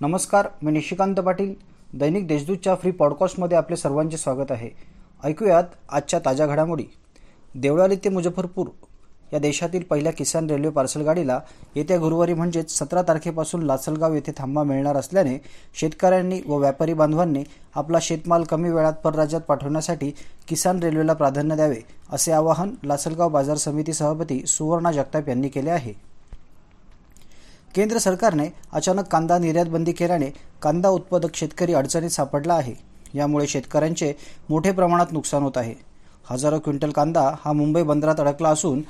नमस्कार मी निशिकांत पाटील. दैनिक देशदूतच्या फ्री पॉडकास्टमध्ये आपले सर्वांचे स्वागत आहे. ऐकूयात आजच्या ताज्या घडामोडी. देवळाली ते मुजफ्फरपूर या देशातील पहिल्या किसान रेल्वे पार्सल गाडीला येत्या गुरुवारी म्हणजेच सतरा तारखेपासून लासलगाव येथे थांबा मिळणार असल्याने शेतकऱ्यांनी व व्यापारी बांधवांनी आपला शेतमाल कमी वेळात परराज्यात पाठवण्यासाठी किसान रेल्वेला प्राधान्य द्यावे असे आवाहन लासलगाव बाजार समिती सभापती सुवर्णा जगताप यांनी केले आहे. केंद्र सरकारने अचानक कांदा निर्यात बंदी केल्याने कांदा उत्पादक शेतकरी अडचणीत सापडला आहे. यामुळे शेतकऱ्यांचे मोठे प्रमाणात नुकसान होत आहे. हजारो क्विंटल कांदा हा मुंबई बंदरात अडकला असून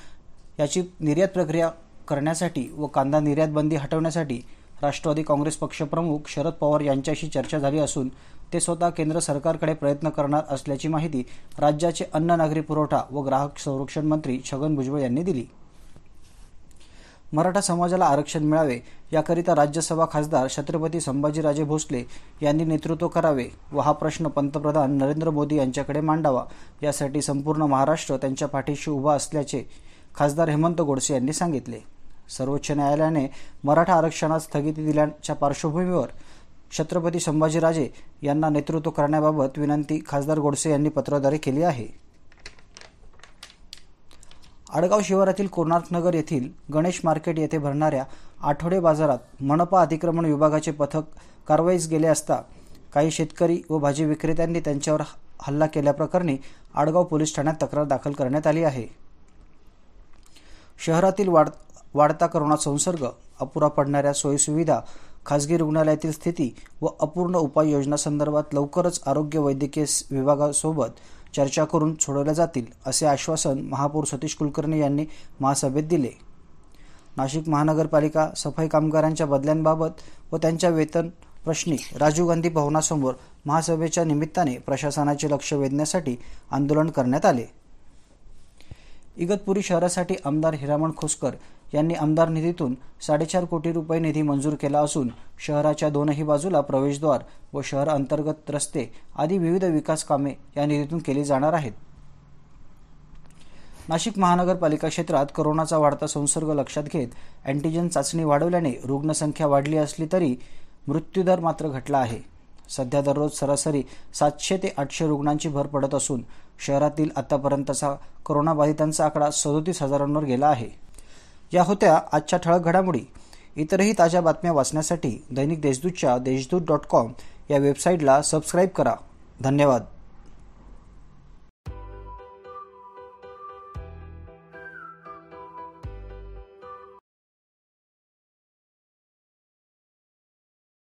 याची निर्यात प्रक्रिया करण्यासाठी व कांदा निर्यात बंदी हटवण्यासाठी राष्ट्रवादी काँग्रेस पक्षप्रमुख शरद पवार यांच्याशी चर्चा झाली असून ते स्वतः केंद्र सरकारकडे प्रयत्न करणार असल्याची माहिती राज्याचे अन्न नागरी पुरवठा व ग्राहक संरक्षण मंत्री छगन भुजबळ यांनी दिली. मराठा समाजाला आरक्षण मिळावे याकरिता राज्यसभा खासदार छत्रपती संभाजीराजे भोसले यांनी नेतृत्व करावे व हा प्रश्न पंतप्रधान नरेंद्र मोदी यांच्याकडे मांडावा यासाठी संपूर्ण महाराष्ट्र त्यांच्या पाठीशी उभा असल्याचे खासदार हेमंत गोडसे यांनी सांगितले. सर्वोच्च न्यायालयाने मराठा आरक्षणात स्थगिती दिल्याच्या पार्श्वभूमीवर छत्रपती संभाजीराजे यांना नेतृत्व करण्याबाबत विनंती खासदार गोडसे यांनी पत्राद्वारे केली आहे. आडगाव शिवारातील कोणार्कनगर येथील गणेश मार्केट येथे भरणाऱ्या आठवडे बाजारात मनपा अतिक्रमण विभागाचे पथक कारवाईस गेले असता काही शेतकरी व भाजी विक्रेत्यांनी त्यांच्यावर हल्ला केल्याप्रकरणी आडगाव पोलीस ठाण्यात तक्रार दाखल करण्यात आली आहे. शहरातील वाढ वाढता करोना संसर्ग अपुरा पडणाऱ्या सोयीसुविधा खासगी रुग्णालयातील स्थिती व अपूर्ण उपाययोजनासंदर्भात लवकरच आरोग्य वैद्यकीय विभागासोबत चर्चा करून सोडवल्या जातील असे आश्वासन महापौर सतीश कुलकर्णी यांनी महासभेत दिले. नाशिक महानगरपालिका सफाई कामगारांच्या बदल्यांबाबत व त्यांच्या वेतन प्रश्नी राजीव गांधी भवनासमोर महासभेच्या निमित्ताने प्रशासनाचे लक्ष वेधण्यासाठी आंदोलन करण्यात आले. इगतपुरी शहरासाठी आमदार हिरामण खोसकर यांनी आमदार निधीतून साडेचार कोटी रुपये निधी मंजूर केला असून शहराच्या दोनही बाजूला प्रवेशद्वार व शहर अंतर्गत रस्ते आदी विविध विकास कामे या निधीतून केली जाणार आहेत. नाशिक महानगरपालिका क्षेत्रात कोरोनाचा वाढता संसर्ग लक्षात घेत अँटीजन चाचणी वाढवल्याने रुग्णसंख्या वाढली असली तरी मृत्यूदर मात्र घटला आहे. सध्या दररोज सरासरी सातशे ते आठशे रुग्णांची भर पडत असून शहरातील आतापर्यंतचा कोरोनाबाधितांचा आकडा सदोतीस हजारांवर गेला आहे. या होत्या आजच्या ठळक घडामोडी. इतरही ताज्या बातम्या वाचण्यासाठी दैनिक देशदूतच्या देशदूत डॉट कॉम या वेबसाईटला सबस्क्राईब करा. धन्यवाद.